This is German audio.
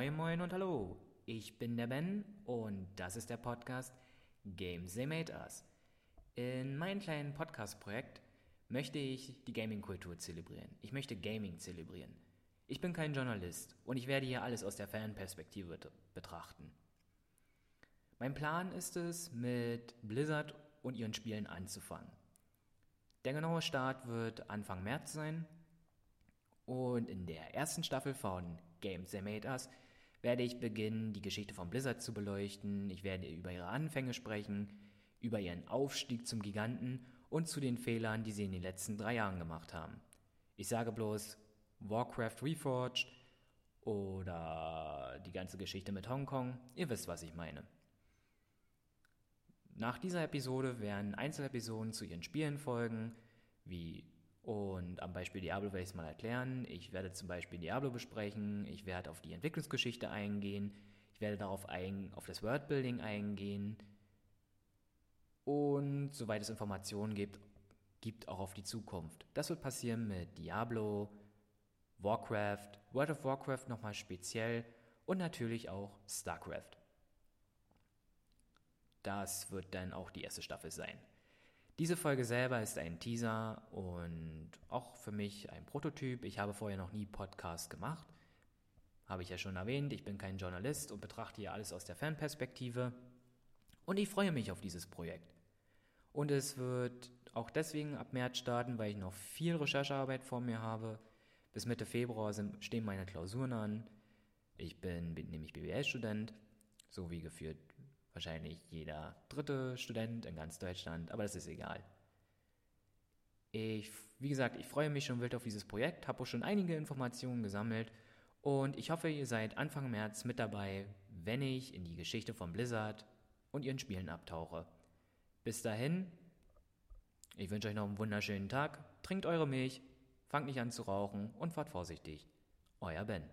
Moin Moin und Hallo, ich bin der Ben und das ist der Podcast Games They Made Us. In meinem kleinen Podcast-Projekt möchte ich die Gaming-Kultur zelebrieren. Ich möchte Gaming zelebrieren. Ich bin kein Journalist und ich werde hier alles aus der Fanperspektive betrachten. Mein Plan ist es, mit Blizzard und ihren Spielen anzufangen. Der genaue Start wird Anfang März sein und in der ersten Staffel von Games They Made Us werde ich beginnen, die Geschichte von Blizzard zu beleuchten. Ich werde über ihre Anfänge sprechen, über ihren Aufstieg zum Giganten und zu den Fehlern, die sie in den letzten drei Jahren gemacht haben. Ich sage bloß Warcraft Reforged oder die ganze Geschichte mit Hongkong. Ihr wisst, was ich meine. Nach dieser Episode werden Einzelepisoden zu ihren Spielen folgen, wie und am Beispiel Diablo werde ich es mal erklären. Ich werde zum Beispiel Diablo besprechen, ich werde auf die Entwicklungsgeschichte eingehen, ich werde darauf ein, auf das Wordbuilding eingehen und soweit es Informationen gibt, gibt auch auf die Zukunft. Das wird passieren mit Diablo, Warcraft, World of Warcraft nochmal speziell und natürlich auch StarCraft. Das wird dann auch die erste Staffel sein. Diese Folge selber ist ein Teaser und auch für mich ein Prototyp. Ich habe vorher noch nie Podcast gemacht. Habe ich ja schon erwähnt, ich bin kein Journalist und betrachte hier alles aus der Fanperspektive. Und ich freue mich auf dieses Projekt. Und es wird auch deswegen ab März starten, weil ich noch viel Recherchearbeit vor mir habe. Bis Mitte Februar stehen meine Klausuren an. Ich bin, bin nämlich BWL-Student, so wie geführt wahrscheinlich jeder dritte Student in ganz Deutschland, aber das ist egal. Ich, wie gesagt, ich freue mich schon wild auf dieses Projekt, habe auch schon einige Informationen gesammelt und ich hoffe, ihr seid Anfang März mit dabei, wenn ich in die Geschichte von Blizzard und ihren Spielen abtauche. Bis dahin, ich wünsche euch noch einen wunderschönen Tag, trinkt eure Milch, fangt nicht an zu rauchen und fahrt vorsichtig. Euer Ben.